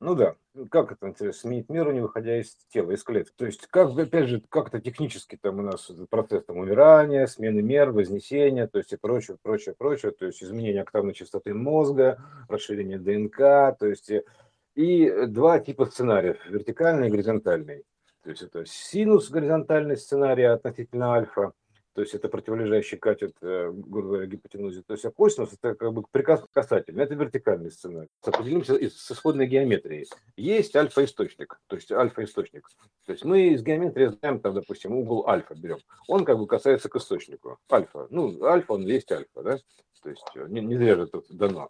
Ну да, как это интересно, сменить меру, не выходя из тела, из клетки. То есть, как, опять же, как это технически там у нас процесс там, умирания, смены мер, вознесения, то есть и прочее, прочее, прочее, то есть изменение октавной частоты мозга, расширение ДНК, то есть и, и два типа сценариев, вертикальный и горизонтальный. То есть это синус горизонтальный сценарий относительно альфа, то есть это противолежащий катет, э, грубо говоря, гипотенузе. То есть а косинус это как бы приказ касательный, это вертикальный сценарий. Определимся с исходной геометрией. Есть альфа-источник, то есть альфа-источник. То есть мы из геометрии знаем, там, допустим, угол альфа берем. Он как бы касается к источнику. Альфа. Ну, альфа, он есть альфа, да? То есть э, не, не зря же тут дано.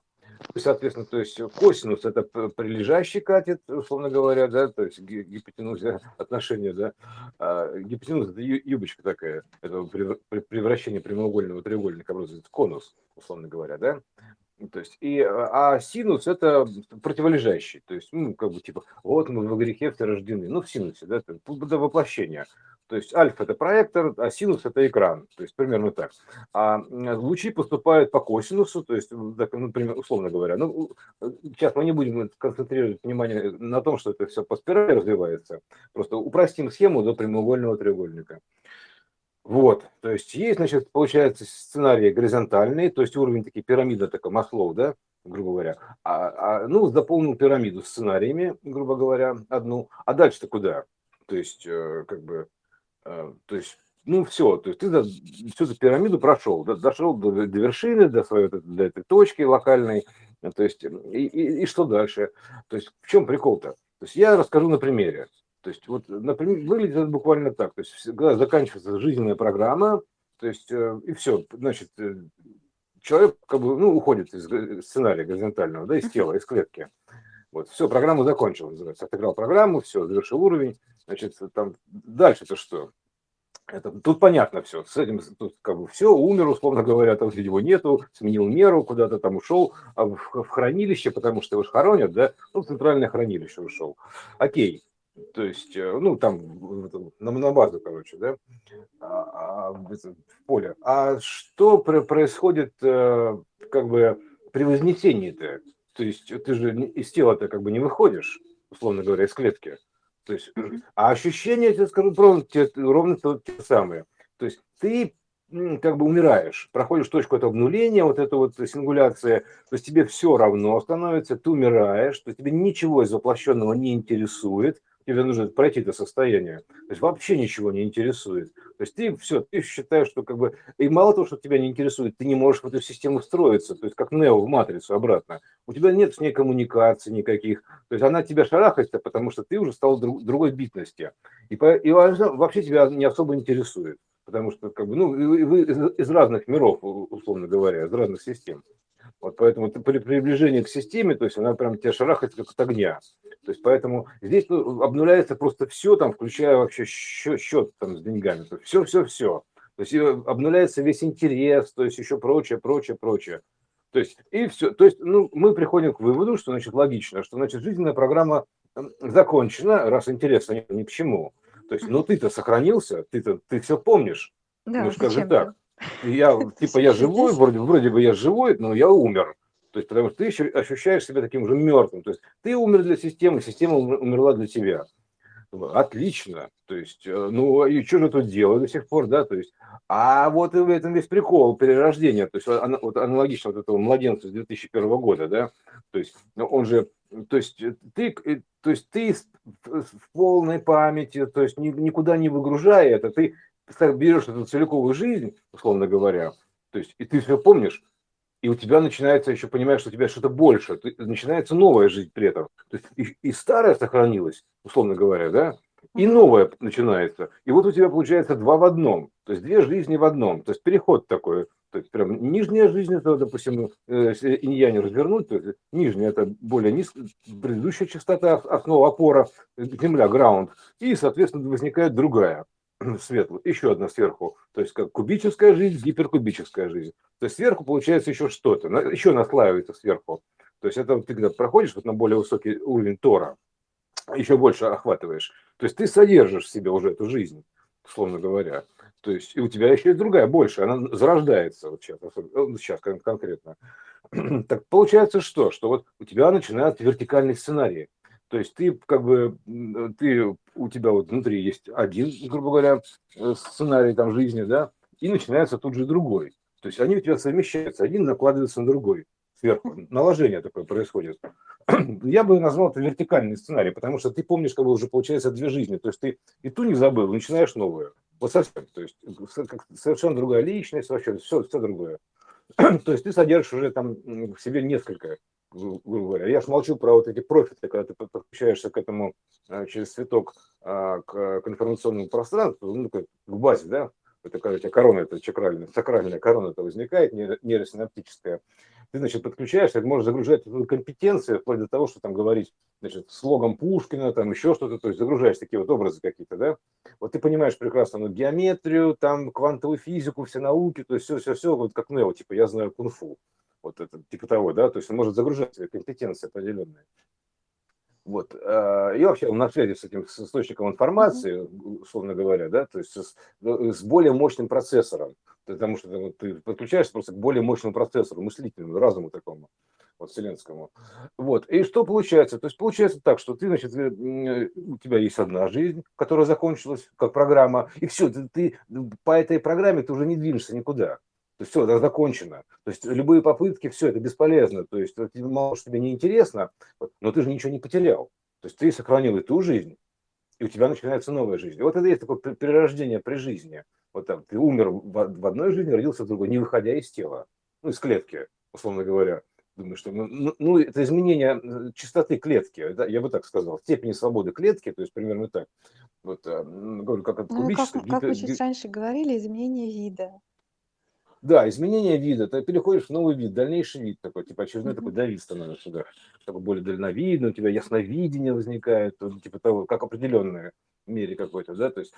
Соответственно, то есть косинус это прилежащий катет, условно говоря, да, то есть гипотенуза отношения, да, а гипотенуза это юбочка такая, это превращение прямоугольного треугольника образует конус, условно говоря, да, то есть, и, а синус это противолежащий, то есть, ну, как бы типа, вот мы в грехе все рождены, ну, в синусе, да, это воплощение. То есть альфа – это проектор, а синус – это экран. То есть примерно так. А лучи поступают по косинусу, то есть, например, условно говоря. Ну, сейчас мы не будем концентрировать внимание на том, что это все по спирали развивается. Просто упростим схему до прямоугольного треугольника. Вот, то есть есть, значит, получается сценарий горизонтальный, то есть уровень такие пирамида такой Маслоу, да, грубо говоря. А, а, ну, заполнил пирамиду сценариями, грубо говоря, одну. А дальше-то куда? То есть, э, как бы, Э, то есть, ну все, то есть ты за, всю эту пирамиду прошел, дошел до, до вершины, до своей до этой точки локальной, то есть и, и, и что дальше? То есть в чем прикол-то? То есть я расскажу на примере. То есть вот, например, выглядит это буквально так. То есть когда заканчивается жизненная программа, то есть э, и все, значит, э, человек как бы, ну, уходит из сценария горизонтального, да, из тела, из клетки. Вот, все, программа закончилась, называется. Отыграл программу, все, завершил уровень. Значит, там дальше-то что? Это, тут понятно все. С этим тут как бы все, умер, условно говоря, там его нету, сменил меру, куда-то там ушел а в, в хранилище, потому что его же хоронят, да, ну, в центральное хранилище ушел. Окей. То есть, э, ну, там, на, на базу, короче, да, а, а, в поле. А что происходит, э, как бы, при вознесении-то? То есть, ты же из тела-то как бы не выходишь, условно говоря, из клетки. То есть, а ощущения, я тебе скажу, ровно те, ровно те самые. То есть ты как бы умираешь, проходишь точку этого обнуления, вот эта вот сингуляция, то есть тебе все равно становится, ты умираешь, то есть тебе ничего из воплощенного не интересует, тебе нужно пройти это состояние. То есть вообще ничего не интересует. То есть ты все, ты считаешь, что как бы, и мало того, что тебя не интересует, ты не можешь в эту систему встроиться, то есть как Нео в матрицу обратно. У тебя нет с ней коммуникаций никаких, то есть она тебя шарахается, потому что ты уже стал друг, другой битности. И, по, и вообще тебя не особо интересует, потому что как бы, ну, вы из, разных миров, условно говоря, из разных систем. Вот поэтому при приближении к системе, то есть она прям тебя шарахает как от огня. То есть поэтому здесь ну, обнуляется просто все, там, включая вообще счет, счет там с деньгами. Все, все, все. То есть обнуляется весь интерес, то есть еще прочее, прочее, прочее. То есть и все. То есть ну, мы приходим к выводу, что значит логично, что значит жизненная программа закончена, раз интереса нет ни к чему. То есть, ну ты-то сохранился, ты-то ты все помнишь. Да, ну скажи так. Я, типа, я живой, вроде, вроде бы я живой, но я умер. То есть, потому что ты ощущаешь себя таким же мертвым. То есть, ты умер для системы, система умерла для тебя. Отлично. То есть, э, ну, и что же тут делаю до сих пор, да? То есть, а вот в этом весь прикол перерождения. То есть, вот аналогично вот этого младенца с 2001 года, да? То есть, он же, то есть, ты, э, то есть, ты в полной памяти, то есть, никуда не выгружая это, ты берешь эту целиковую жизнь, условно говоря, то есть, и ты все помнишь, и у тебя начинается еще, понимаешь, что у тебя что-то больше, ты, начинается новая жизнь при этом. То есть и, и старая сохранилась, условно говоря, да, и новая начинается. И вот у тебя получается два в одном, то есть две жизни в одном, то есть переход такой. То есть прям нижняя жизнь, это, допустим, э, если иньянь развернуть, то есть нижняя это более низкая, предыдущая частота, основа опора, земля, граунд, и, соответственно, возникает другая светлую, еще одна сверху, то есть как кубическая жизнь, гиперкубическая жизнь. То есть сверху получается еще что-то, еще наслаивается сверху. То есть это ты когда проходишь вот на более высокий уровень Тора, еще больше охватываешь. То есть ты содержишь в себе уже эту жизнь, условно говоря. То есть и у тебя еще есть другая, больше, она зарождается вот сейчас, сейчас ну, конкретно. Так получается что? Что вот у тебя начинают вертикальные сценарии. То есть ты как бы, ты, у тебя вот внутри есть один, грубо говоря, э, сценарий там жизни, да, и начинается тут же другой. То есть они у тебя совмещаются, один накладывается на другой сверху. Наложение такое происходит. Я бы назвал это вертикальный сценарий, потому что ты помнишь, как бы уже получается две жизни. То есть ты и ту не забыл, начинаешь новую. Вот совсем. То есть совершенно другая личность, вообще все, все другое. То есть ты содержишь уже там в себе несколько, грубо говоря. Я же молчу про вот эти профиты, когда ты подключаешься к этому э, через цветок а, к, к информационному пространству, ну, к базе, да, это когда корона, это чакральная, сакральная корона это возникает, нейросинаптическая, ты, значит, подключаешься, ты можешь загружать компетенции, вплоть до того, что там говорить, значит, слогом Пушкина, там еще что-то, то есть загружаешь такие вот образы какие-то, да, вот ты понимаешь прекрасно ну, геометрию, там квантовую физику, все науки, то есть все-все-все, вот как Нео, типа, я знаю кунг-фу, вот это, типа того, да, то есть он может загружать себе компетенции определенные. Вот. А, и вообще он на связи с этим с источником информации, условно говоря, да, то есть с, с более мощным процессором, потому что ну, ты подключаешься просто к более мощному процессору, мыслительному, разуму такому, вот, вселенскому. Вот. И что получается? То есть получается так, что ты, значит, э, у тебя есть одна жизнь, которая закончилась как программа, и все, ты, ты по этой программе ты уже не двинешься никуда. То есть все, это закончено. То есть любые попытки, все, это бесполезно. То есть мало что тебе не интересно, но ты же ничего не потерял. То есть ты сохранил и ту жизнь, и у тебя начинается новая жизнь. И вот это есть такое перерождение при жизни. Вот там ты умер в одной жизни, родился в другой, не выходя из тела, ну, из клетки, условно говоря. Думаю, что ну, ну, ну это изменение э, частоты клетки, да, я бы так сказал, степени свободы клетки, то есть примерно так. Вот, э, говорю, как это ну, как, как вы чуть раньше говорили, изменение вида. Да, изменение вида, ты переходишь в новый вид, дальнейший вид такой, типа очередной такой давид становится, да, такой более дальновидный, у тебя ясновидение возникает, типа того, как определенное мере какой-то, да, то есть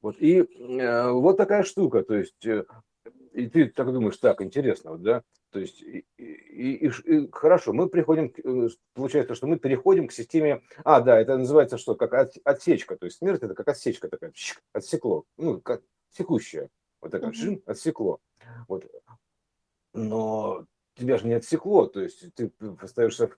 вот, и э, вот такая штука, то есть, э, и ты так думаешь, так, интересно, вот, да, то есть, и, и, и, и хорошо, мы приходим, э, получается, что мы переходим к системе, а, да, это называется что, как от, отсечка, то есть смерть это как отсечка такая, отсекло, ну, как секущая, вот такая, uh-huh. отсекло. Вот. Но тебя же не отсекло, то есть ты остаешься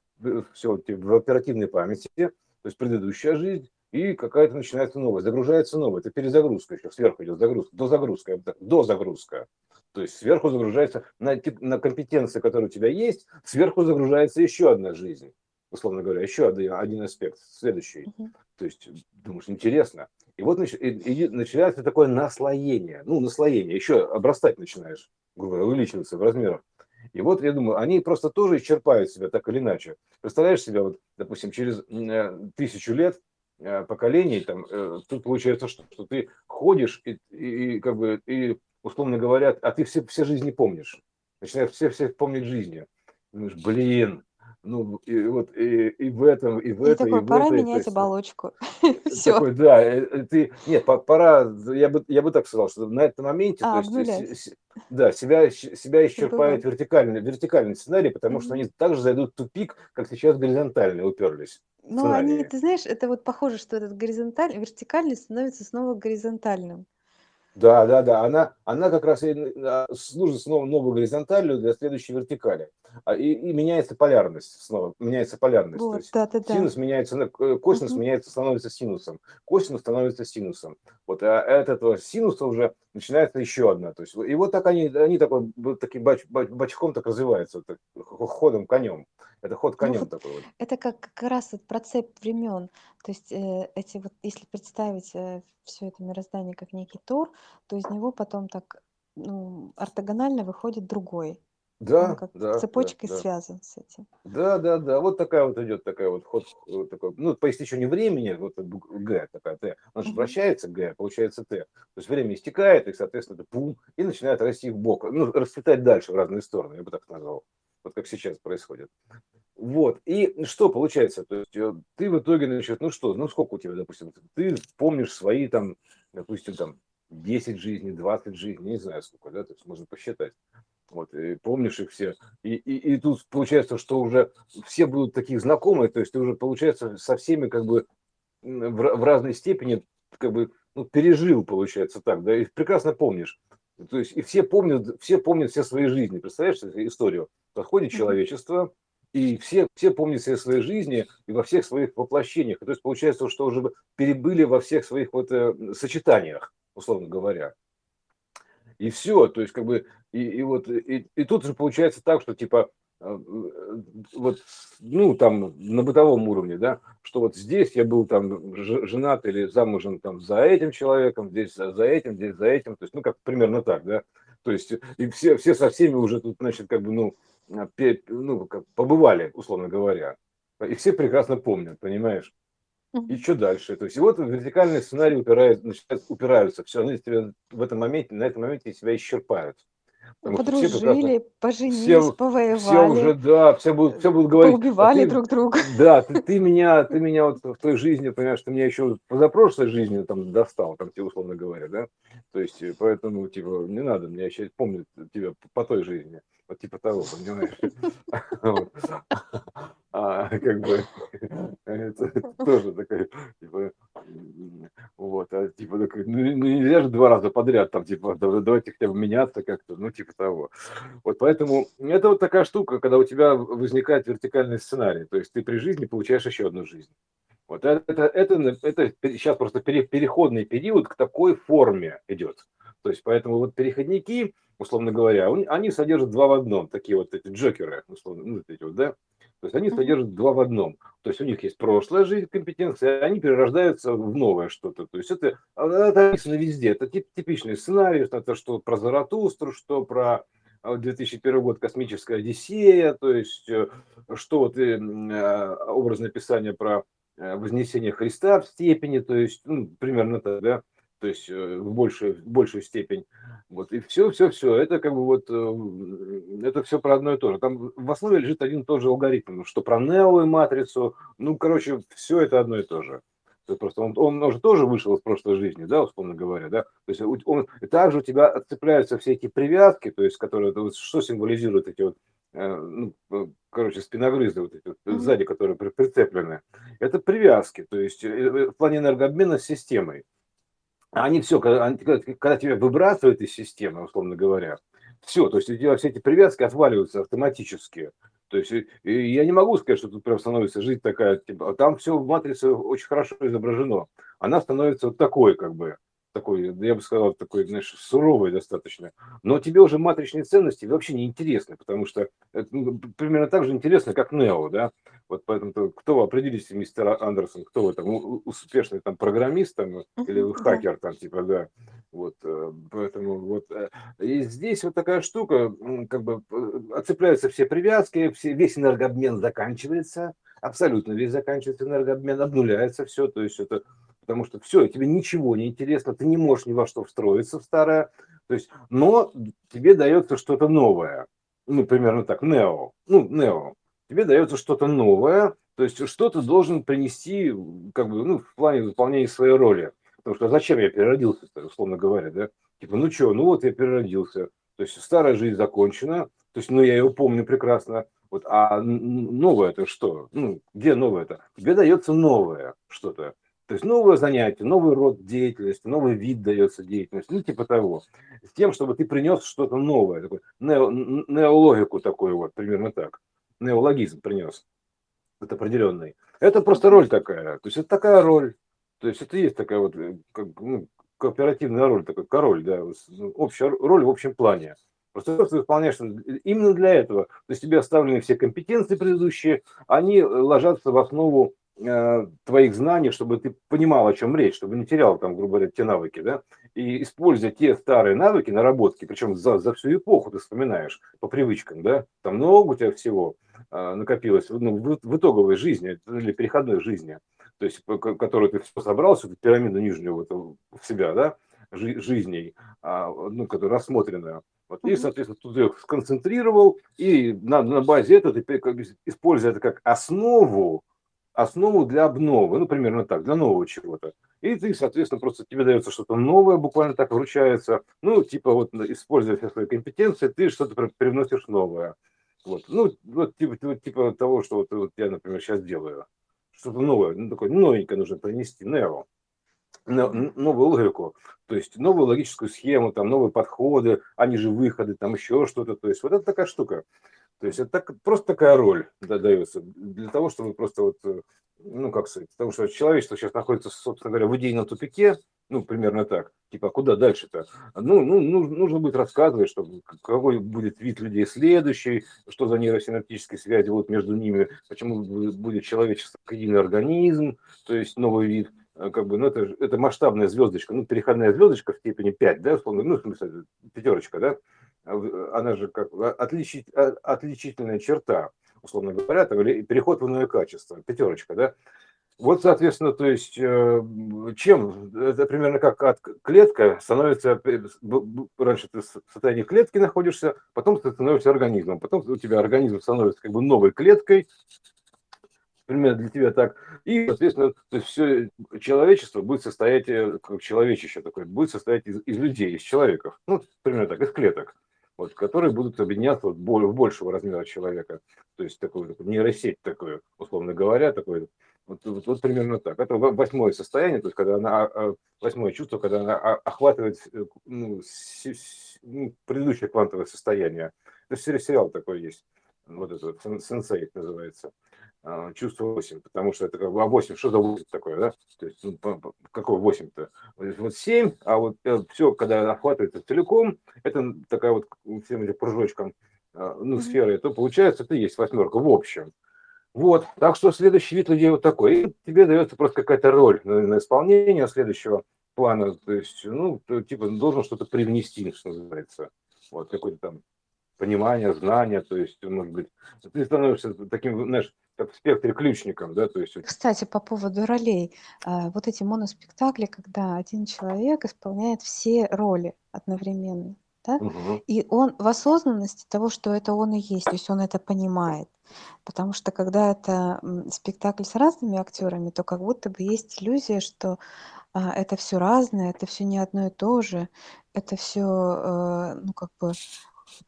все в оперативной памяти, то есть предыдущая жизнь, и какая-то начинается новая, загружается новая, это перезагрузка еще, сверху идет загрузка, дозагрузка, дозагрузка. То есть сверху загружается на, на компетенции, которые у тебя есть, сверху загружается еще одна жизнь, условно говоря, еще один, один аспект, следующий. Uh-huh. То есть думаешь, интересно. И вот и, и начинается такое наслоение. Ну, наслоение. Еще обрастать начинаешь, грубо говоря, увеличиваться в размерах. И вот я думаю, они просто тоже исчерпают себя так или иначе. Представляешь себя, вот, допустим, через э, тысячу лет э, поколений, там, э, тут получается, что, что ты ходишь и, и, и как бы, и, условно говоря, а ты все, все жизни помнишь. Начинаешь все, все помнить жизни. Думаешь, блин, ну, и вот и, и в этом, и в и этом, такой, и в пора этом. менять оболочку. Все. Такой, да, э, э, ты, нет, пора, я бы, я бы так сказал, что на этом моменте, а, то есть, да, себя, себя исчерпает вертикальный, вертикальный сценарий, потому что они также зайдут в тупик, как сейчас горизонтальные уперлись. Ну, они, ты знаешь, это вот похоже, что этот горизонтальный, вертикальный становится снова горизонтальным. Да, да, да. Она, она как раз и а, служит снова новую горизонталью для следующей вертикали. А, и, и меняется полярность снова. Меняется полярность. Вот, То есть да, да, да. Синус меняется, косинус угу. меняется, становится синусом. Косинус становится синусом. Вот а от этого синуса уже начинается еще одна. То есть, и вот так они, они такой, таким бач, бач, бачком так развиваются, так, ходом конем. Это ход конем ну, вот такой вот. Это как, как раз вот процепт времен. То есть э, эти вот, если представить э, все это мироздание как некий тур, то из него потом так ну, ортогонально выходит другой. Да, Он как да, цепочкой да, да. связан с этим. Да, да, да. Вот такая вот идет такая вот ход, вот такой, ну, по истечению времени, вот Г такая Т, она же вращается Г, получается Т. То есть время истекает, и, соответственно, это пум, и начинает расти в бок, ну, расцветать дальше в разные стороны, я бы так назвал. Вот как сейчас происходит. Вот. И что получается? То есть э, ты в итоге, значит, ну что, ну сколько у тебя, допустим, ты помнишь свои там, допустим, там 10 жизней, 20 жизней, не знаю сколько, да, то есть можно посчитать. Вот, и помнишь их все. И, и, и тут получается, что уже все будут такие знакомые, то есть ты уже, получается, со всеми как бы в, в разной степени как бы ну, пережил, получается так, да, и прекрасно помнишь. То есть и все помнят, все помнят все свои жизни. Представляешь историю? Подходит человечество, и все, все помнят все своей жизни и во всех своих воплощениях. То есть получается, что уже перебыли во всех своих вот э, сочетаниях, условно говоря. И все, то есть как бы, и, и вот, и, и тут же получается так, что типа, э, вот, ну, там, на бытовом уровне, да, что вот здесь я был там женат или замужем там за этим человеком, здесь за, за этим, здесь за этим, то есть, ну, как примерно так, да, то есть, и все, все со всеми уже тут, значит, как бы, ну, ну, как побывали, условно говоря, и все прекрасно помнят, понимаешь? И что дальше? То есть, и вот вертикальные сценарии упирают, начинают, упираются, все, они в этом моменте, на этом моменте себя исчерпают. Подружили, поженились, все, повоевали. Все уже, да, все будут, все будут говорить. Убивали а ты, друг друга. Да, ты, ты меня, ты меня вот в той жизни, понимаешь, ты меня еще позапрошлой жизни там достал, там тебе условно говоря, да. То есть, поэтому, типа, не надо, меня сейчас помню тебя по той жизни вот типа того, понимаешь? А как бы это тоже такой, типа, вот, а типа такой, ну, ну нельзя же два раза подряд там, типа, давайте хотя бы меняться как-то, ну типа того. Вот поэтому это вот такая штука, когда у тебя возникает вертикальный сценарий, то есть ты при жизни получаешь еще одну жизнь. Вот это, это, это, сейчас просто переходный период к такой форме идет. То есть поэтому вот переходники, условно говоря, они содержат два в одном, такие вот эти джокеры, условно, ну, эти вот, да, то есть они содержат два в одном. То есть у них есть прошлая жизнь, компетенция, они перерождаются в новое что-то. То есть это, это написано везде. Это тип, типичный сценарий, это что про Заратустру, что про 2001 а, год «Космическая Одиссея», то есть э, что вот и, э, образное описание про э, вознесение Христа в степени, то есть ну, примерно так, да то есть э, в большую, в большую степень. Вот, и все, все, все, это как бы вот, э, это все про одно и то же. Там в основе лежит один и тот же алгоритм, что про Нео и матрицу, ну, короче, все это одно и то же. Это просто он, он уже тоже вышел из прошлой жизни, да, условно говоря, да. То есть он, также у тебя отцепляются все эти привязки, то есть которые, вот, что символизируют эти вот э, ну, короче, спиногрызы вот эти вот, сзади, которые прицеплены, это привязки, то есть в плане энергообмена с системой они все, когда, когда тебя выбрасывают из системы, условно говоря, все, то есть у тебя все эти привязки отваливаются автоматически. То есть я не могу сказать, что тут прям становится жизнь такая, типа, там все в матрице очень хорошо изображено. Она становится вот такой, как бы, такой, я бы сказал, такой, знаешь, суровый достаточно. Но тебе уже матричные ценности вообще не интересны, потому что это ну, примерно так же интересно, как Нео, да. Вот поэтому кто вы определите, мистер Андерсон, кто вы там, успешный там программист там, или хакер там, типа, да. Вот, э, поэтому вот, э, и здесь вот такая штука, как бы э, отцепляются все привязки, все, весь энергообмен заканчивается, абсолютно весь заканчивается энергообмен, обнуляется все, то есть это потому что все, тебе ничего не интересно, ты не можешь ни во что встроиться в старое, то есть, но тебе дается что-то новое, ну, примерно так, нео, ну, нео, тебе дается что-то новое, то есть что-то должен принести, как бы, ну, в плане выполнения своей роли, потому что зачем я переродился, условно говоря, да, типа, ну что, ну вот я переродился, то есть старая жизнь закончена, то есть, ну, я его помню прекрасно, вот, а новое это что? Ну, где новое это? Тебе дается новое что-то. То есть новое занятие, новый род деятельности, новый вид дается деятельности, ну типа того. С тем, чтобы ты принес что-то новое, такой, нео, неологику такой вот, примерно так. Неологизм принес. Это определенный. Это просто роль такая. То есть это такая роль. То есть это есть такая вот э, как, ну, кооперативная роль, такой король, да, ну, общая роль в общем плане. Просто ты выполняешь именно для этого. То есть тебе оставлены все компетенции предыдущие, они ложатся в основу Э, твоих знаний, чтобы ты понимал, о чем речь, чтобы не терял там, грубо говоря, те навыки, да, и используя те старые навыки, наработки, причем за, за всю эпоху ты вспоминаешь по привычкам, да, там много у тебя всего а, накопилось ну, в, в итоговой жизни или переходной жизни, то есть, которую ты все собрал, всю эту пирамиду нижнюю вот, в себя, да, жи, жизней, а, ну, которая рассмотренная, вот, и, соответственно, тут их сконцентрировал, и на, на базе этого ты, используя это как основу, основу для обновы, ну, примерно так, для нового чего-то. И ты, соответственно, просто тебе дается что-то новое, буквально так вручается. Ну, типа вот, используя все свои компетенции, ты что-то привносишь новое. Вот, ну, вот типа, типа, того, что вот, вот я, например, сейчас делаю. Что-то новое, ну, такое новенькое нужно принести, Нео. Новую логику, то есть новую логическую схему, там новые подходы, они же выходы, там еще что-то. То есть вот это такая штука. То есть это так, просто такая роль дается для того, чтобы просто вот, э, ну как сказать, потому что человечество сейчас находится, собственно говоря, в идейном тупике, ну примерно так, типа а куда дальше-то? Ну, ну, нужно будет рассказывать, что какой будет вид людей следующий, что за нейросинаптические связи будут между ними, почему будет человечество единый организм, то есть новый вид – как бы, ну, это, это масштабная звездочка, ну, переходная звездочка в степени 5, да, условно, ну, в смысле, пятерочка, да, а она же как отличить, а, отличительная черта, условно говоря, там, или переход в иное качество, пятерочка, да. Вот, соответственно, то есть, э, чем, это примерно как от клетка становится, раньше ты в состоянии клетки находишься, потом ты становишься организмом, потом у тебя организм становится как бы новой клеткой, примерно для тебя так. И, соответственно, то есть все человечество будет состоять, э, как человечище такое, будет состоять из, из людей, из человеков. Ну, примерно так, из клеток, вот, которые будут объединяться вот, в большего размера человека. То есть такую, такую нейросеть такую, условно говоря, такой вот, вот, вот примерно так. Это восьмое состояние, то есть когда она, а, а, восьмое чувство, когда она охватывает э, ну, с, с, ну, предыдущее квантовое состояние. Это сериал такой есть. Вот это вот, сенсей называется. А, чувство 8, потому что это как бы, а 8, что за 8 такое, да? То есть, ну, какое 8-то? Вот 7, а вот э, все, когда охватывается целиком, это такая вот всем этим кружочком, а, ну, сферы, то получается, это есть восьмерка в общем. Вот, так что следующий вид людей вот такой. И тебе дается просто какая-то роль на, на исполнение следующего плана. То есть, ну, ты, типа, должен что-то привнести, что называется. Вот, какой-то там понимание, знание, то есть, может быть, ты становишься таким, знаешь, как в спектре ключником, да, то есть... Кстати, по поводу ролей, а, вот эти моноспектакли, когда один человек исполняет все роли одновременно, да, угу. и он в осознанности того, что это он и есть, то есть он это понимает, потому что когда это спектакль с разными актерами, то как будто бы есть иллюзия, что а, это все разное, это все не одно и то же, это все, э, ну как бы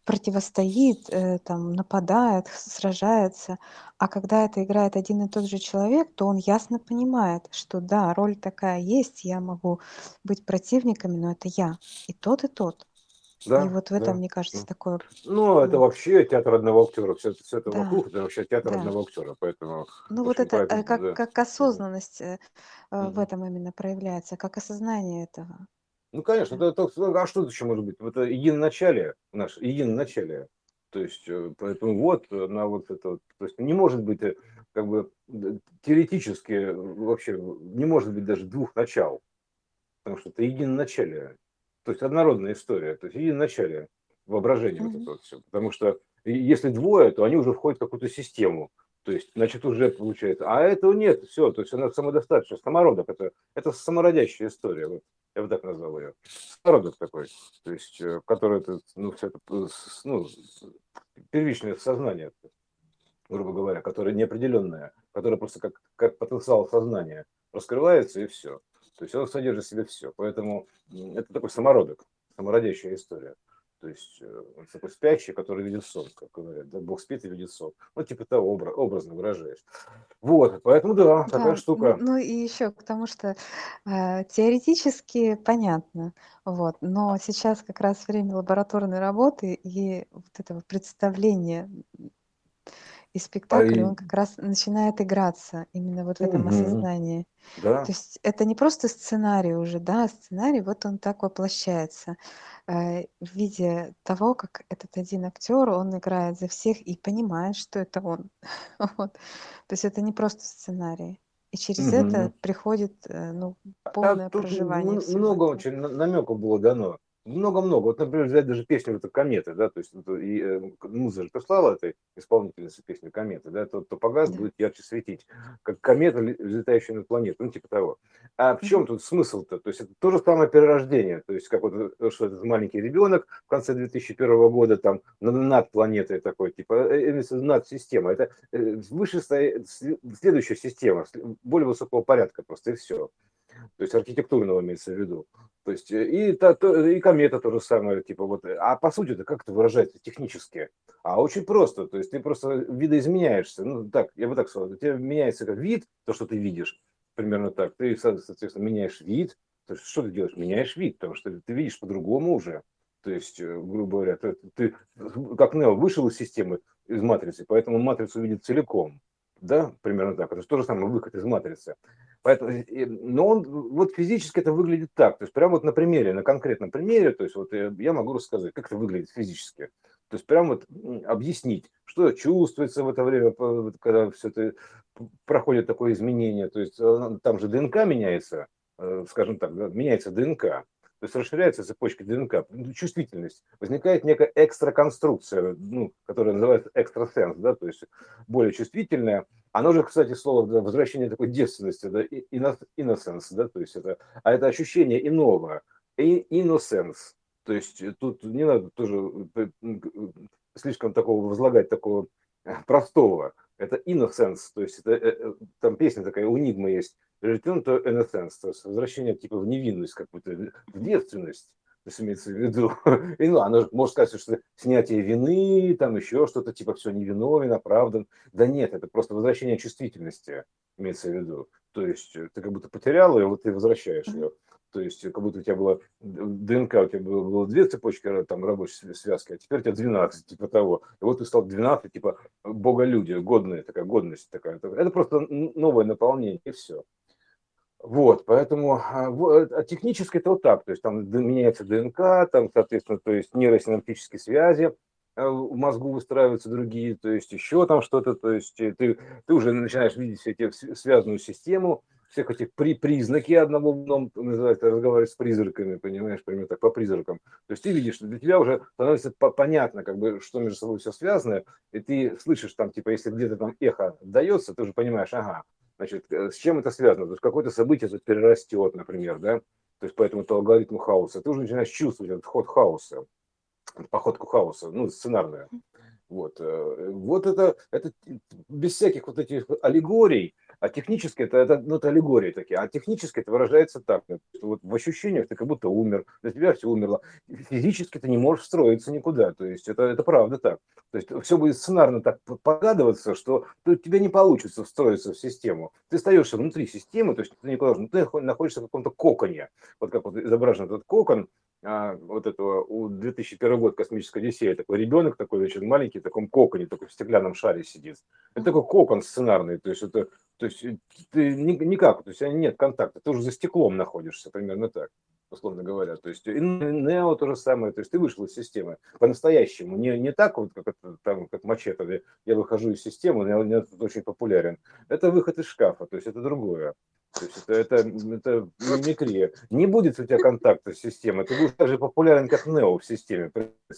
противостоит, э, там, нападает, сражается. А когда это играет один и тот же человек, то он ясно понимает, что да, роль такая есть, я могу быть противниками, но это я. И тот, и тот. Да, и вот в этом, да, мне кажется, да. такое... Ну, это вообще театр одного актера. Все, все это да. вокруг, это вообще театр да. одного актера. Поэтому... Ну, вот это э, как, да. как осознанность э, mm в этом именно проявляется, как осознание этого. Ну, конечно, это, это, а что это еще может быть? Это единоначалие, наше единоначалие. То есть, э, поэтому вот на вот это, то есть не может быть э, как бы теоретически вообще не может быть даже двух начал, потому что это единоначалие, то есть однородная история, то есть единоначалие воображение mm-hmm. вот это вот все, потому что если двое, то они уже входят в какую-то систему, то есть, значит, уже получается. А этого нет, все, то есть она самодостаточна, самородок, это, это самородящая история. Вот я бы так назвал ее, стародок такой, то есть, э, который, это, ну, все это, ну, первичное сознание, грубо говоря, которое неопределенное, которое просто как, как потенциал сознания раскрывается и все. То есть он содержит в себе все. Поэтому это такой самородок, самородящая история. То есть э, он такой спящий, который видит сон, как говорят. Да, Бог спит и видит сон. Ну, типа того, образ, образно выражаешь. Вот, поэтому да, такая да, штука. Ну, ну и еще, потому что э, теоретически понятно, вот, но сейчас как раз время лабораторной работы и вот этого представления и спектакль, а он как раз начинает играться именно вот в этом угу. осознании. Да. То есть это не просто сценарий уже, да, а сценарий вот он так воплощается э, в виде того, как этот один актер, он играет за всех и понимает, что это он. вот. То есть это не просто сценарий. И через угу. это приходит э, ну, а полное а проживание. Много очень намеков было дано много-много. Вот, например, взять даже песню вот «Кометы», да, то есть и, э, муза же прислала этой исполнительнице песню «Кометы», да, то, то погас да. будет ярче светить, как комета, взлетающая над планетой, ну, типа того. А в чем mm-hmm. тут смысл-то? То есть это то же самое перерождение, то есть как вот, э, что этот маленький ребенок в конце 2001 года там над планетой такой, типа, э, над система, это выше следующая система, более высокого порядка просто, и все то есть архитектурного имеется в виду. То есть э, и, та, то, и комета то же самое, типа вот, а по сути это как это выражается технически? А очень просто, то есть ты просто видоизменяешься, ну так, я бы так сказал, у тебя меняется как вид, то, что ты видишь, примерно так, ты, соответственно, меняешь вид, То есть, что ты делаешь? Меняешь вид, потому что ты видишь по-другому уже. То есть, э, грубо говоря, ты, ты как Нео вышел из системы, из матрицы, поэтому матрицу видит целиком. Да, примерно так. Это же то же самое выход из матрицы. Поэтому, но он вот физически это выглядит так. То есть прямо вот на примере, на конкретном примере, то есть вот я могу рассказать, как это выглядит физически. То есть прямо вот объяснить, что чувствуется в это время, когда все это проходит такое изменение. То есть э, там же ДНК меняется, э, скажем так, меняется ДНК. То есть расширяется цепочка ДНК, ну, чувствительность, возникает некая экстраконструкция, ну, которая называется экстрасенс, да, то есть более чувствительная. Оно же, кстати, слово да, возвращение такой девственности, да, innocence, да, то есть это, а это ощущение иного, innocence, то есть тут не надо тоже э, слишком такого возлагать такого простого, это innocence, то есть это, э, там песня такая, у Нигмы есть, return to innocence, то есть возвращение типа в невинность какую-то, в девственность, то есть имеется в виду. И, ну, оно может сказать, что снятие вины, там еще что-то, типа все невиновен, оправдан. Да нет, это просто возвращение чувствительности, имеется в виду. То есть э, ты как будто потерял ее, вот ты возвращаешь ее. То есть как будто у тебя было ДНК, у тебя было, было две цепочки там рабочей связки, а теперь у тебя 12, типа того. И вот ты стал 12, типа боголюди, годная такая, годность такая. Это просто новое наполнение, и все. Вот, поэтому а, а технически это вот так, то есть там меняется ДНК, там, соответственно, то есть нейросинаптические связи в мозгу выстраиваются другие, то есть еще там что-то, то есть э, ты, ты уже начинаешь видеть эти связанную систему, всех этих при, признаки одного в называется, разговаривать с призраками, понимаешь, примерно так, по призракам. То есть ты видишь, что для тебя уже становится понятно, как бы, что между собой все связано, и ты слышишь там, типа, если где-то там эхо дается, ты уже понимаешь, ага, Значит, э, с чем это связано? То есть какое-то событие тут перерастет, например, да? То есть по этому алгоритму хаоса. Ты уже начинаешь чувствовать этот ход хаоса, походку хаоса, ну, сценарную. Вот, э, вот это, это без всяких вот этих аллегорий, а технически это, это, ну, это аллегории такие, а технически это выражается так, что вот в ощущениях ты как будто умер, для тебя все умерло, физически ты не можешь встроиться никуда, то есть это, это правда так. То есть все будет сценарно так погадываться, что у тебя не получится встроиться в систему. Ты остаешься внутри системы, то есть ты никуда, ну, ты находишься в каком-то коконе, вот как вот изображен этот кокон, а, вот этого, у 2001 год космической Одиссея, такой ребенок такой, значит, маленький, в таком коконе, такой в стеклянном шаре сидит. Это такой кокон сценарный, то есть это, то есть ты никак, то есть нет контакта, ты уже за стеклом находишься, примерно так условно говоря. То есть и Нео то же самое, то есть ты вышел из системы по-настоящему, не, не так вот, как, это, там, как мачете, я выхожу из системы, я тут очень популярен. Это выход из шкафа, то есть это другое. То есть это, это, это мимикрия. Не будет у тебя контакта с системой, ты будешь так же популярен, как Нео в системе,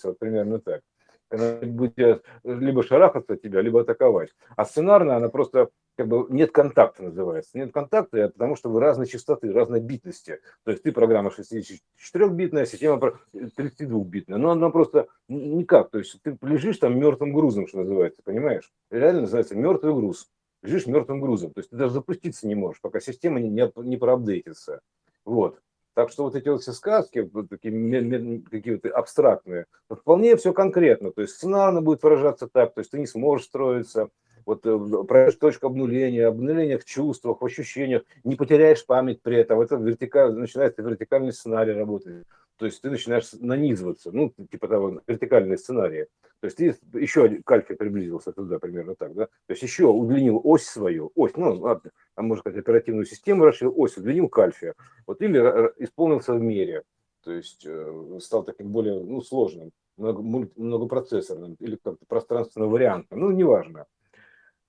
вот примерно так она будет либо шарахаться от тебя, либо атаковать. А сценарная, она просто как бы нет контакта называется. Нет контакта, потому что вы разной частоты, разной битности. То есть ты программа 64-битная, система 32-битная. Но она просто никак. То есть ты лежишь там мертвым грузом, что называется, понимаешь? Реально называется мертвый груз. Лежишь мертвым грузом. То есть ты даже запуститься не можешь, пока система не, не, не проапдейтится. Вот. Так что вот эти вот все сказки, вот такие какие-то абстрактные, вполне все конкретно. То есть сценарно будет выражаться так, то есть ты не сможешь строиться, вот э, пройдешь точку обнуления, обнуление в чувствах, в ощущениях, не потеряешь память при этом. Это вертикаль, начинается вертикальный сценарий работать. То есть ты начинаешь нанизываться, ну, типа того, вертикальные сценарии. То есть ты еще кальфи приблизился туда, примерно так, да? То есть еще удлинил ось свою, ось, ну, ладно, а можно сказать, оперативную систему расширил, ось удлинил кальфия. Вот или исполнился в мере, то есть э, стал таким более, ну, сложным, много, многопроцессорным или как-то пространственным вариантом, ну, неважно.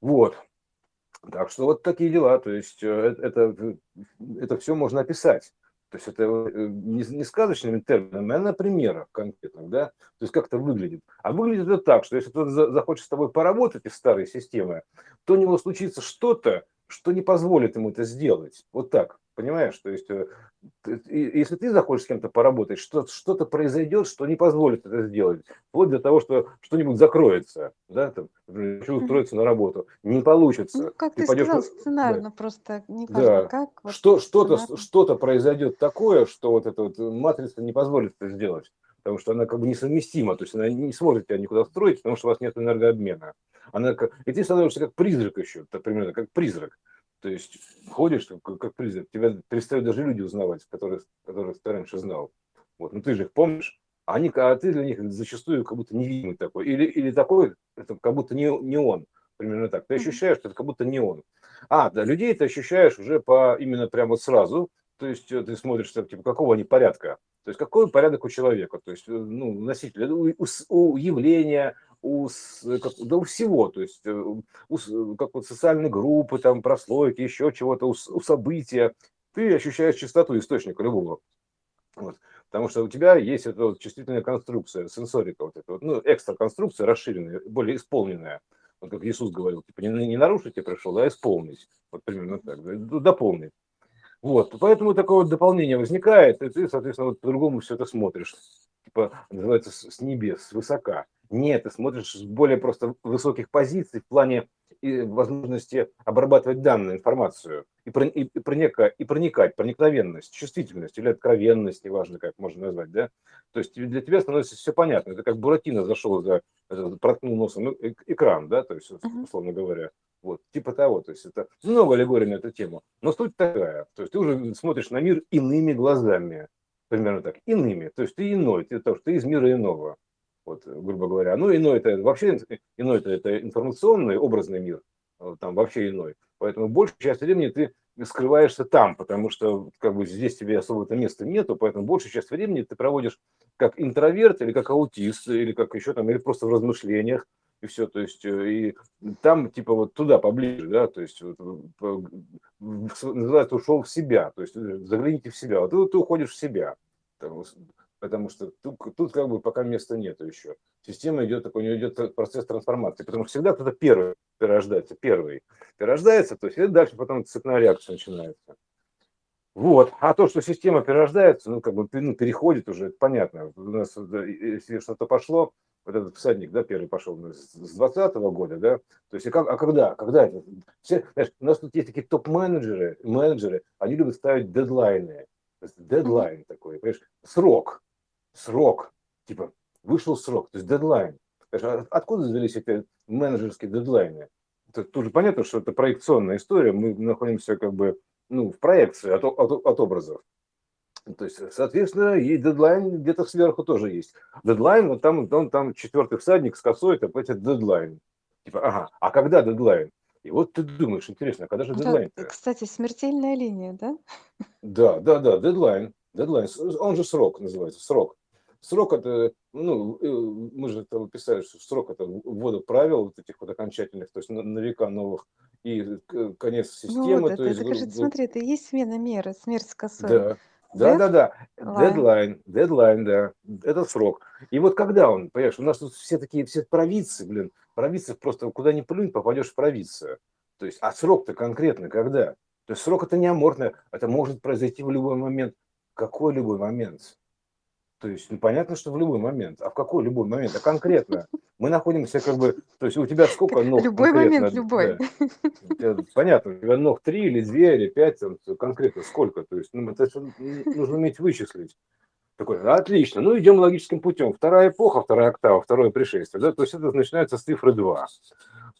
Вот. Так что вот такие дела, то есть э, это, это все можно описать. То есть это э, не, не сказочными терминами, а на примерах конкретных, да, то есть как это выглядит. А выглядит это так, что если кто-то захочет с тобой поработать из старой системы, то у него случится что-то, что не позволит ему это сделать. Вот так. Понимаешь? То есть, э, если ты захочешь с кем-то поработать, что-то произойдет, что не позволит это сделать. Вплоть до того, что что-нибудь закроется. Да, там, хочу устроиться на работу. Не получится. Ну, как ты, ты пойдешь... сказал, сценарно да. просто не да. как. Вот что, что-то, что-то произойдет такое, что вот эта вот матрица не позволит это сделать. Потому что она как бы несовместима. То есть она не сможет тебя никуда строить, потому что у вас нет энергообмена. Она как... И ты становишься как призрак еще, примерно как призрак. То есть ходишь, как, как призрак, тебя перестают даже люди узнавать, которых, которых ты раньше знал. Вот, ну ты же их помнишь, а, они, а ты для них зачастую как будто невидимый такой. Или, или такой, это как будто не, не он. Примерно так. Ты ощущаешь, что это как будто не он. А, да, людей ты ощущаешь уже по именно прямо вот сразу. То есть э, ты смотришь, типа, какого они порядка. То есть какой порядок у человека, то есть э, ну, носитель, у, у, у явления, у, как, да у всего, то есть э, у, как вот социальной группы, там, прослойки, еще чего-то, у, у события. Ты ощущаешь чистоту источника любого. Вот. Потому что у тебя есть эта вот чувствительная конструкция, сенсорика, вот эта вот, ну, экстра конструкция расширенная, более исполненная. Вот как Иисус говорил, типа не, не нарушить я пришел, а исполнить. Вот примерно так, дополнить. Вот, поэтому такое вот дополнение возникает, и ты, соответственно, вот по-другому все это смотришь. Типа, называется, с небес, с высока. Нет, ты смотришь с более просто высоких позиций в плане и возможности обрабатывать данную информацию и, и, и, проника, и проникать, проникновенность, чувствительность или откровенность, неважно, как можно назвать, да, то есть для тебя становится все понятно. Это как Буратино зашел за, проткнул носом экран, да, то есть, условно говоря, вот, типа того, то есть это много аллегорий на эту тему, но суть такая, то есть ты уже смотришь на мир иными глазами, примерно так, иными, то есть ты иной, ты, то, что ты из мира иного, вот, грубо говоря. Ну, иной это вообще, иной это, это информационный, образный мир, там вообще иной. Поэтому большую часть времени ты скрываешься там, потому что как бы здесь тебе особо-то места нету, поэтому большую часть времени ты проводишь как интроверт или как аутист, или как еще там, или просто в размышлениях, и все, то есть, э, и там, типа, вот туда поближе, да, то есть, вот, называется, ушел в себя, то есть, э, загляните в себя, вот ты, ты уходишь в себя, там, потому что тут, тут как бы пока места нету еще. Система идет, такой, у нее идет процесс трансформации, потому что всегда кто-то первый перерождается, первый перерождается, то есть и дальше потом цепная реакция начинается. Вот. А то, что система перерождается, ну, как бы ну, переходит уже, это понятно. У нас, если что-то пошло, вот этот всадник, да, первый пошел с 20 года, да, то есть, а, как, а когда, когда это? Все, знаешь, у нас тут есть такие топ-менеджеры, менеджеры, они любят ставить дедлайны, дедлайн такой, понимаешь, срок, срок, типа вышел срок, то есть дедлайн. Откуда взялись эти менеджерские дедлайны? Это тоже понятно, что это проекционная история, мы находимся как бы ну, в проекции от, от, от образов. То есть, соответственно, есть дедлайн где-то сверху тоже есть. Дедлайн, вот там, он, там четвертый всадник с косой, это, это дедлайн. Типа, ага, а когда дедлайн? И вот ты думаешь, интересно, а когда же дедлайн? Это, кстати, смертельная линия, да? Да, да, да, дедлайн. Дедлайн, он же срок называется, срок. Срок это, ну, э, мы же там писали, что срок это ввода правил вот этих вот окончательных, то есть на, на века новых, и конец системы. Ну вот, то это, есть, это, кажется, смотри, это и есть смена меры, смерть с косой. Да, да, да, да. Дедлайн, дедлайн, да. Это срок. И вот когда он, понимаешь, у нас тут все такие, все провидцы, блин, провидцы просто куда ни плюнь, попадешь в провидцию. То есть, а срок-то конкретно когда? То есть срок это не амортно, это может произойти в любой момент. Какой любой момент? То есть, ну, понятно, что в любой момент. А в какой любой момент? А конкретно? Мы находимся как бы... То есть, у тебя сколько ног? Любой момент, любой. Да. Понятно, у тебя ног три или две или пять, там, конкретно сколько? То есть, ну, это нужно уметь вычислить. Такой, отлично, ну идем логическим путем. Вторая эпоха, вторая октава, второе пришествие. Да? То есть это начинается с цифры 2.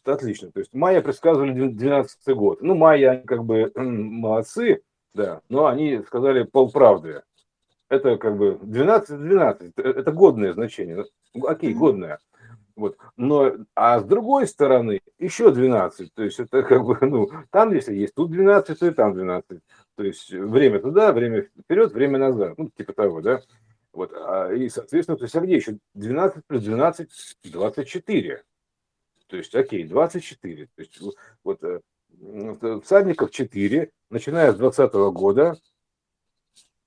Отлично. То есть майя предсказывали 12 год. Ну, майя, как бы молодцы, да, но они сказали полправды это как бы 12-12, это годное значение. Ну, окей, годное. Вот. Но, а с другой стороны, еще 12. То есть это как бы, ну, там, если есть тут 12, то и там 12. То есть время туда, время вперед, время назад. Ну, типа того, да. Вот. А, и, соответственно, то есть, а где еще 12 плюс 12, 24. То есть, окей, 24. То есть, вот, вот всадников 4, начиная с 20 года,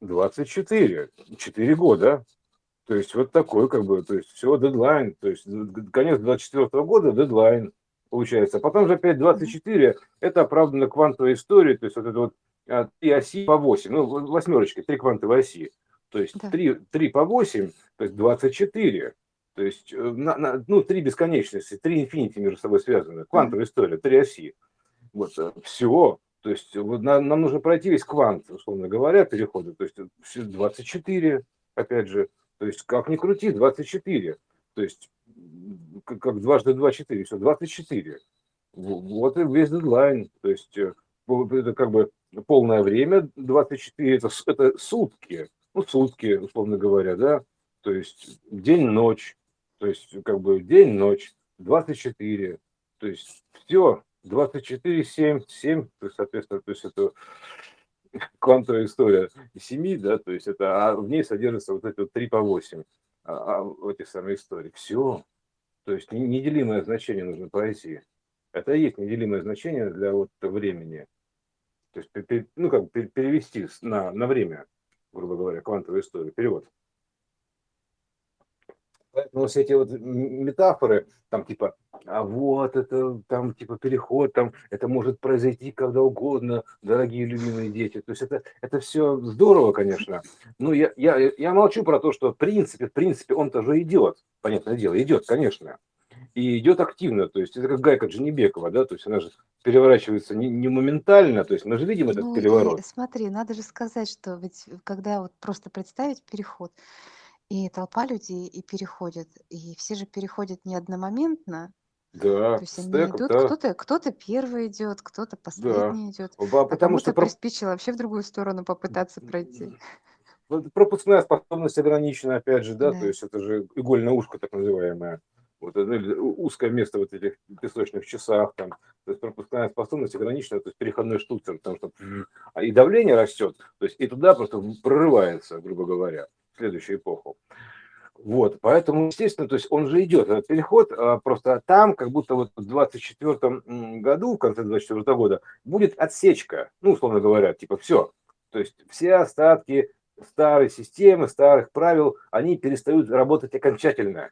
24, 4 года. То есть вот такой как бы, то есть все, дедлайн, то есть конец 24 года, дедлайн получается. А потом же опять 24, это оправданно квантовая история, то есть вот это вот а, три оси по 8, ну восьмерочки, три квантовые оси. То есть да. 3, 3 по 8, то есть 24. То есть, э, на, на, ну, три бесконечности, три инфинити между собой связаны. Квантовая история, три оси. Вот, э, все. То есть вот нам, нам нужно пройти весь квант, условно говоря, перехода. То есть 24, опять же, то есть как ни крути, 24. То есть как, дважды 2, 4, все, 24. Вот и весь дедлайн. То есть э, это как бы полное время, 24 это, это сутки, ну, сутки, условно говоря, да, то есть день-ночь, то есть как бы день-ночь, 24, то есть все, 24, 7, 7, то есть, соответственно, то есть это квантовая история 7, да, то есть это, а в ней содержится вот эти вот 3 по 8 а, а, в этой самой истории. Все. То есть неделимое значение нужно пройти. Это и есть неделимое значение для вот времени. То есть, ну, как перевести на, на время, грубо говоря, квантовую историю, перевод. Поэтому все эти вот метафоры, там типа, а вот это там типа переход, там это может произойти когда угодно, дорогие любимые дети. То есть это, это все здорово, конечно. Но я, я, я молчу про то, что в принципе, в принципе он тоже идет, понятное дело, идет, конечно. И идет активно, то есть это как гайка Джанибекова, да, то есть она же переворачивается не, не моментально, то есть мы же видим этот ну, переворот. И, смотри, надо же сказать, что ведь когда вот просто представить переход, и толпа людей и переходит. И все же переходят не одномоментно. Да, То есть они стек, идут, да. кто-то кто первый идет, кто-то Да. последний идет, А а потому что кому-то приспичило вообще в другую сторону попытаться пройти. пропускная способность ограничена, опять же, да, то есть это же игольное ушко так называемое. Вот узкое место вот этих песочных часах, там, то есть пропускная способность ограничена, то есть переходной штуцер, потому что а и давление растет, то есть и туда просто прорывается, грубо говоря следующую эпоху. Вот, поэтому, естественно, то есть он же идет, этот переход, а, просто там, как будто вот в 24 году, в конце 24 года, будет отсечка, ну, условно говоря, типа все. То есть все остатки старой системы, старых правил, они перестают работать окончательно.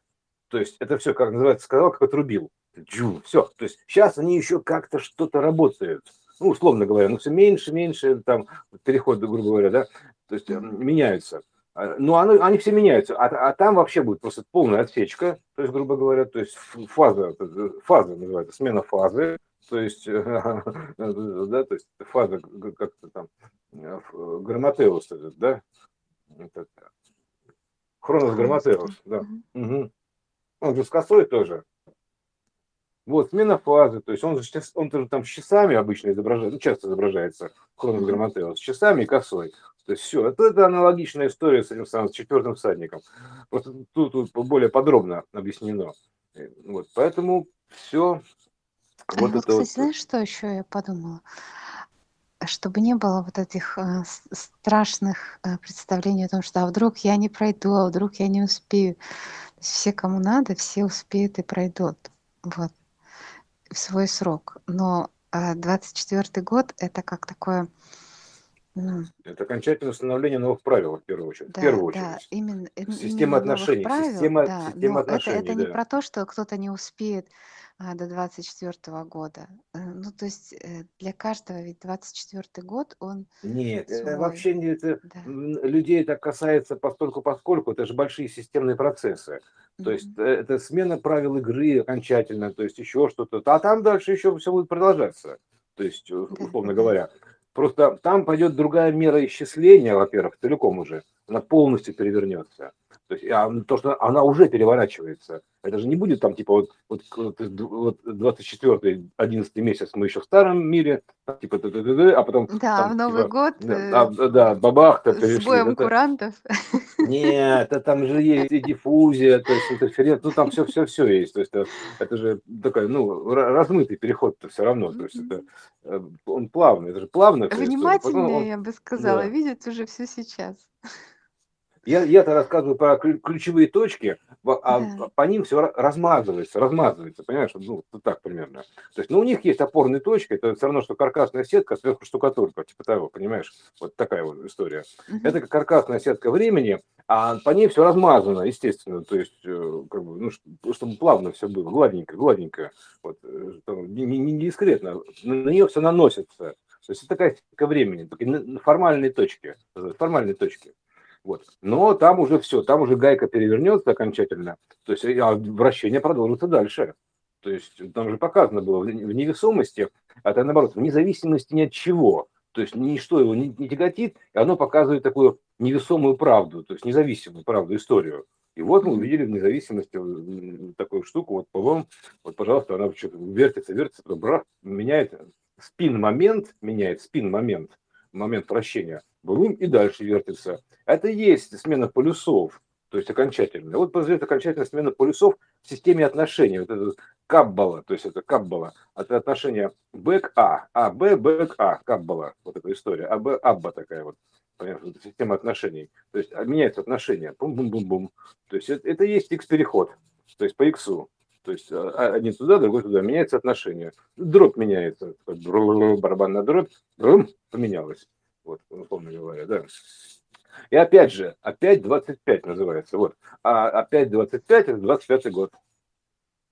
То есть это все, как называется, сказал, как отрубил. Джу, все. То есть сейчас они еще как-то что-то работают. Ну, условно говоря, ну все меньше, меньше, там, переход, грубо говоря, да, то есть меняются. А, ну, оно, они все меняются, а, а там вообще будет просто полная отсечка, то есть, грубо говоря, то есть фаза, фаза называется, смена фазы, то есть, да, то есть фаза как-то там, э, грамотеус этот, да, этот, хронос грамотеус, да, угу. он же с косой тоже, вот, смена фазы, то есть он, он там с часами обычно изображается, ну, часто изображается хронос грамотеус, с часами и косой. То есть все, это, это аналогичная история с этим самым с четвертым всадником. Просто тут, тут более подробно объяснено. Э, вот, поэтому все. Вот, вот это кстати, вот. знаешь, что еще я подумала? Чтобы не было вот этих э, страшных э, представлений о том, что а вдруг я не пройду, а вдруг я не успею. Все, кому надо, все успеют и пройдут. Вот. В свой срок. Но э, 24 год это как такое это окончательное установление новых правил, в первую очередь. Да, в первую очередь. Да, именно, система отношений. Правил, система, да, система отношений. Это, это да. не про то, что кто-то не успеет а, до 24 года. Э, ну, то есть э, для каждого ведь 24 год, он Нет, свой. это вообще не это, да. людей это касается постольку поскольку, это же большие системные процессы. То mm-hmm. есть э, это смена правил игры окончательно, то есть еще что-то. А там дальше еще все будет продолжаться. То есть, условно да. говоря. Просто там пойдет другая мера исчисления, во-первых, целиком уже. Она полностью перевернется. То есть а, то, что она уже переворачивается. Это же не будет там типа вот, вот, вот 24 11 месяц мы еще в старом мире, типа а потом да, там, в Новый типа, год да, э, да, бабах то с боем это, курантов. Нет, это там же есть и диффузия, то есть интерференция, ну там все все все есть. То есть это, это же такой ну размытый переход-то все равно. То есть это э, он плавный, это же плавно. Внимательнее, я бы сказала, да. видят уже все сейчас. Я, я-то рассказываю про ключевые точки, а да. по ним все размазывается, размазывается, понимаешь, ну, так примерно. То есть, ну, у них есть опорные точки, это все равно, что каркасная сетка, сверху штукатурка, типа того, понимаешь, вот такая вот история. Угу. Это как каркасная сетка времени, а по ней все размазано, естественно, то есть, э, как бы, ну, чтобы плавно все было, гладненько, гладненько, вот, э, не, не, дискретно, на нее все наносится. То есть это такая сетка времени, формальные точки, формальные точки. Вот. Но там уже все, там уже гайка перевернется окончательно, то есть а вращение продолжится дальше. То есть там же показано было в невесомости, а это наоборот, в независимости ни от чего. То есть ничто его не, не тяготит, и оно показывает такую невесомую правду, то есть независимую правду, историю. И вот мы увидели в независимости такую штуку, вот, по-моему, вот, пожалуйста, она что-то вертится, вертится, брах, меняет спин-момент меняет, спин-момент, момент вращения, брум, и дальше вертится. Это есть смена полюсов, то есть окончательная. Вот произойдет окончательная смена полюсов в системе отношений. Вот это каббала, то есть это каббала, это отношение бэк А, А, Б, бэк А, каббала, вот эта история, А, Б, Абба такая вот, понятно, система отношений. То есть меняются отношения, бум-бум-бум-бум. То есть это, это есть X-переход, то есть по X. То есть а, а, один туда, другой туда, меняется отношение. Дробь меняется, барабанная дробь, поменялась. Вот, условно говоря, да. И опять же, опять 25 называется. Вот. А опять 25 это 25 год.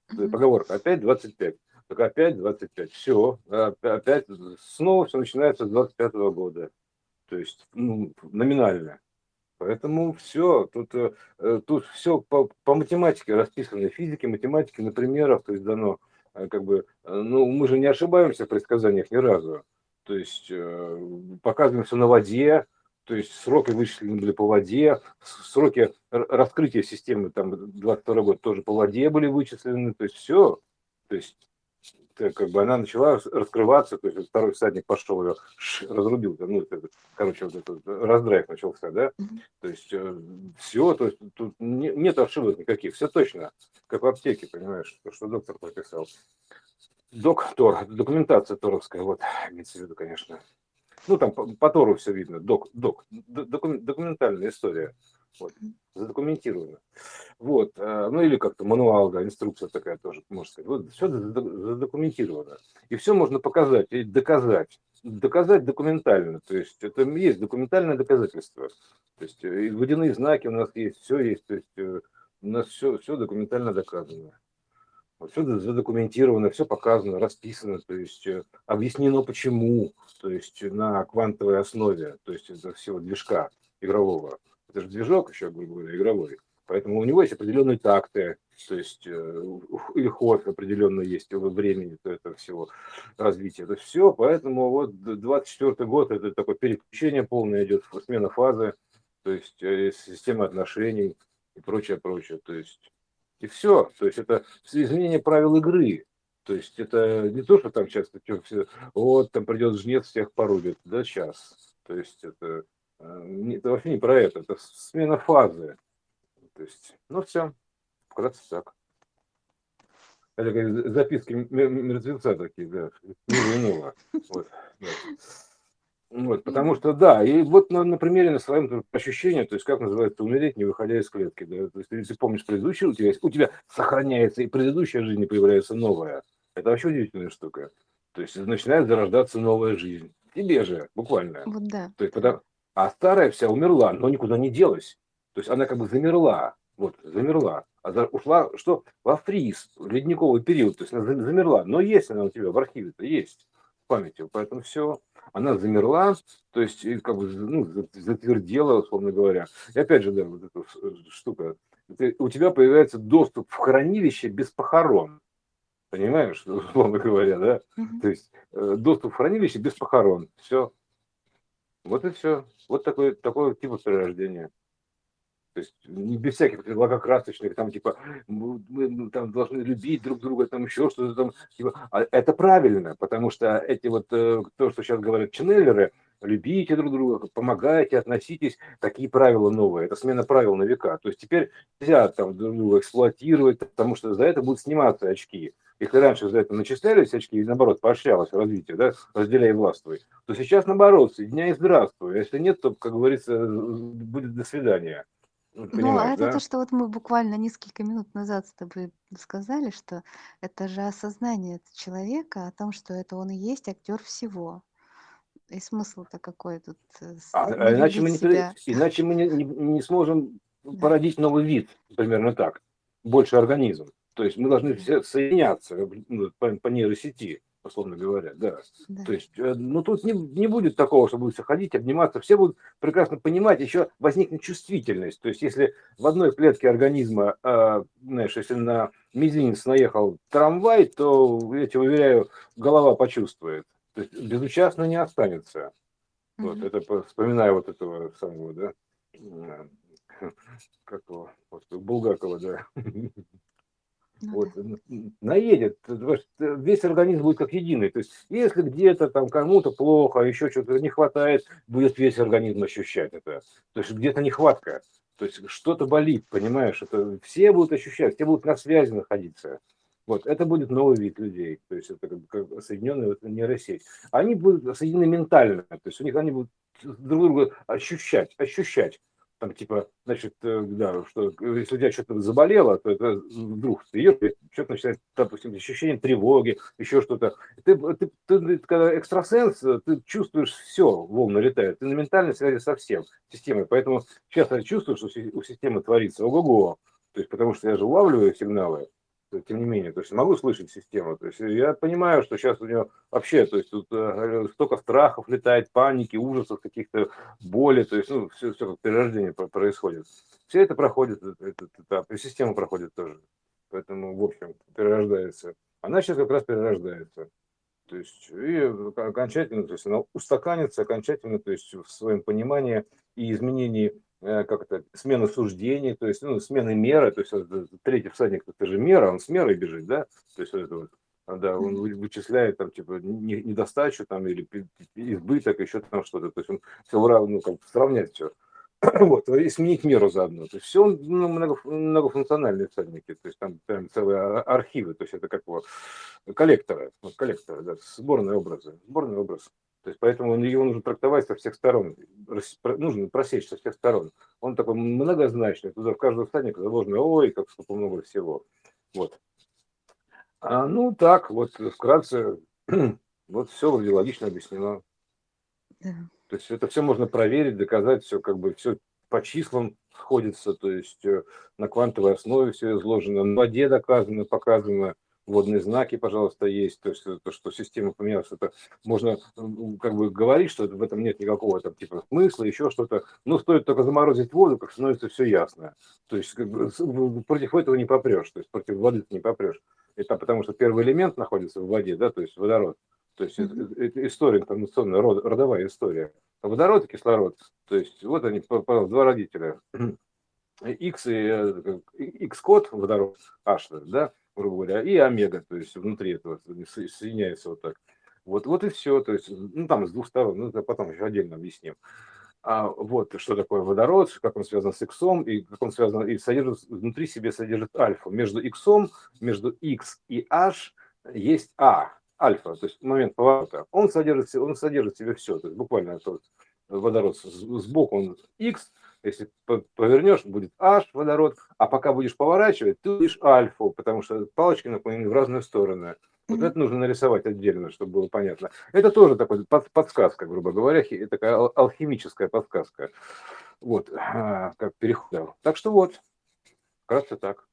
Поговорка. Опять 25. Так опять 25. Все. Опять снова все начинается с 25 года. То есть ну, номинально. Поэтому все, тут, э, тут все по, по математике расписано, физике, математике, на примерах, то есть дано, э, как бы, э, ну, мы же не ошибаемся в предсказаниях ни разу. То есть показываем все на воде, то есть сроки вычислены были по воде, сроки раскрытия системы, там, 22 год тоже по воде были вычислены, то есть все, то есть как бы она начала раскрываться, то есть второй всадник пошел ее разрубил, ну, это, короче, вот этот раздрайв начался, да, то есть э, все, то есть тут не, нет ошибок никаких, все точно, как в аптеке, понимаешь, то, что доктор прописал. Доктор, документация торовская, вот, имеется в виду, конечно. Ну, там по, по Тору все видно, док, док, докум, документальная история, вот, задокументировано. Вот, э, ну или как-то мануал, да, инструкция такая тоже, можно сказать. Вот все задокументировано. И все можно показать и доказать. Доказать документально, то есть это есть документальное доказательство. То есть э, водяные знаки у нас есть, все есть, то есть э, у нас все, все документально доказано все задокументировано, все показано, расписано, то есть объяснено почему, то есть на квантовой основе, то есть это всего движка игрового. Это же движок еще, грубо говоря, игровой. Поэтому у него есть определенные такты, то есть э, или ход определенно есть времени то этого всего развития. Это все, поэтому вот 24 год это такое переключение полное идет, смена фазы, то есть э, система отношений и прочее, прочее. То есть и все. То есть это изменение правил игры. То есть это не то, что там все, вот там придет жнец, всех порубит, да, сейчас. То есть это, это вообще не про это, это смена фазы. То есть, ну все, вкратце так. Это как записки мертвеца такие, да, не Вот, да. Вот, потому что, да, и вот на, на примере на своем ощущении, то есть как называется умереть, не выходя из клетки, да, то есть если ты помнишь предыдущую, у тебя, у тебя сохраняется и предыдущая жизнь, и появляется новая. Это вообще удивительная штука. То есть начинает зарождаться новая жизнь. Тебе же, буквально. Вот да. То есть, потому, а старая вся умерла, но никуда не делась. То есть она как бы замерла, вот, замерла. А за, ушла, что, во фриз, в ледниковый период, то есть она замерла. Но есть она у тебя в архиве-то, есть в памяти. Поэтому все она замерла, то есть как бы ну, затвердела, условно говоря. И опять же, да, вот эта э, штука, у тебя появляется доступ в хранилище без похорон. Понимаешь, условно говоря, да? Mm-hmm. То есть э, доступ в хранилище без похорон. Все. Вот и все. Вот такой, такой тип перерождения. То есть без всяких лакокрасочных, там типа мы, мы там должны любить друг друга, там еще что-то там. Типа, а это правильно, потому что эти вот, э, то, что сейчас говорят ченнелеры, любите друг друга, помогайте, относитесь, такие правила новые, это смена правил на века. То есть теперь нельзя там друг друга эксплуатировать, потому что за это будут сниматься очки. Если раньше за это начислялись очки, и наоборот, поощрялось развитие, да, разделяй властвуй, то сейчас наоборот, соединяй и здравствуй. А если нет, то, как говорится, будет до свидания. Ну, а это то, что вот мы буквально несколько минут назад с тобой сказали, что это же осознание человека о том, что это он и есть актер всего. И смысл-то какой тут? Э, а, а иначе мы, не, иначе мы не, не, не сможем да. породить новый вид, примерно так, больше организм. То есть мы должны все соединяться ну, по, по нейросети условно говоря, да. да. То есть, э, ну тут не, не будет такого, что будут все ходить, обниматься, все будут прекрасно понимать, еще возникнет чувствительность. То есть, если в одной клетке организма, э, знаешь, если на мизинец наехал трамвай, то, я тебе уверяю, голова почувствует. То есть, безучастно не останется. Mm-hmm. Вот, это вспоминаю вот этого самого, да, как его, Булгакова, да. Ну, вот, да. наедет, весь организм будет как единый. То есть, если где-то там кому-то плохо, еще что-то не хватает, будет весь организм ощущать это. То есть, где-то нехватка, то есть, что-то болит, понимаешь, это все будут ощущать, все будут на связи находиться. Вот, это будет новый вид людей, то есть это как, как соединенная вот нейросеть. Они будут соединены ментально, то есть у них они будут друг друга ощущать, ощущать там типа, значит, э, да, что если у тебя что-то заболело, то это вдруг ты идешь, что-то начинает, допустим, ощущение тревоги, еще что-то. Ты, ты, ты, когда экстрасенс, ты чувствуешь все, волны летают, ты на ментальной связи со всем, системой. Поэтому сейчас я чувствую, что у системы творится ого-го. То есть, потому что я же улавливаю сигналы, тем не менее, то есть могу слышать систему. То есть я понимаю, что сейчас у него вообще, то есть тут э, столько страхов летает, паники, ужасов, каких-то боли, то есть ну, все, все как перерождение происходит. Все это проходит, этот этап, и система проходит тоже. Поэтому, в общем, перерождается. Она сейчас как раз перерождается. То есть и окончательно, то есть она устаканится окончательно, то есть в своем понимании и изменении Э, как это, смена суждений, то есть ну, смена меры, то есть третий всадник, это же мера, он с мерой бежит, да, то есть это вот, да, он вычисляет там типа недостачу там или избыток, еще там что-то, то есть он все ну, как сравнять все, вот, и сменить меру заодно. То есть все ну, много, многофункциональные всадники, то есть там прям целые архивы, то есть это как вот коллекторы, вот коллекторы, да, сборные образы, сборный образ. То есть поэтому его нужно трактовать со всех сторон, нужно просечь со всех сторон. Он такой многозначный, туда в каждого всадника заложено, ой, как сколько много всего. Вот. А, ну так, вот вкратце, вот все вроде логично объяснено. Да. То есть это все можно проверить, доказать, все как бы все по числам сходится, то есть э, на квантовой основе все изложено, на воде доказано, показано, водные знаки, пожалуйста, есть, то есть то, что система поменялась, это можно как бы говорить, что в этом нет никакого там типа смысла, еще что-то, но стоит только заморозить воду, как становится все ясно. То есть как бы, против этого не попрешь, то есть против воды ты не попрешь. Это потому что первый элемент находится в воде, да, то есть водород. То есть mm-hmm. это, это история информационная, род, родовая история. А водород и кислород, то есть вот они, пожалуйста, два родителя. X и X-код водород, H, да, грубо говоря, и омега, то есть внутри этого соединяется вот так. Вот, вот и все, то есть, ну, там с двух сторон, ну, это потом еще отдельно объясним. А вот что такое водород, как он связан с иксом, и как он связан, и содержит, внутри себе содержит альфа. Между иксом, между x и h есть а, альфа, то есть момент поворота. Он содержит, он содержит в себе все, то есть буквально тот водород сбоку он x, если повернешь, будет H водород, а пока будешь поворачивать, ты увидишь альфу, потому что палочки наклонены в разные стороны. Вот это нужно нарисовать отдельно, чтобы было понятно. Это тоже под, подсказка, грубо говоря, такая алхимическая подсказка. Вот, а, как переход. Так что вот, вкратце так.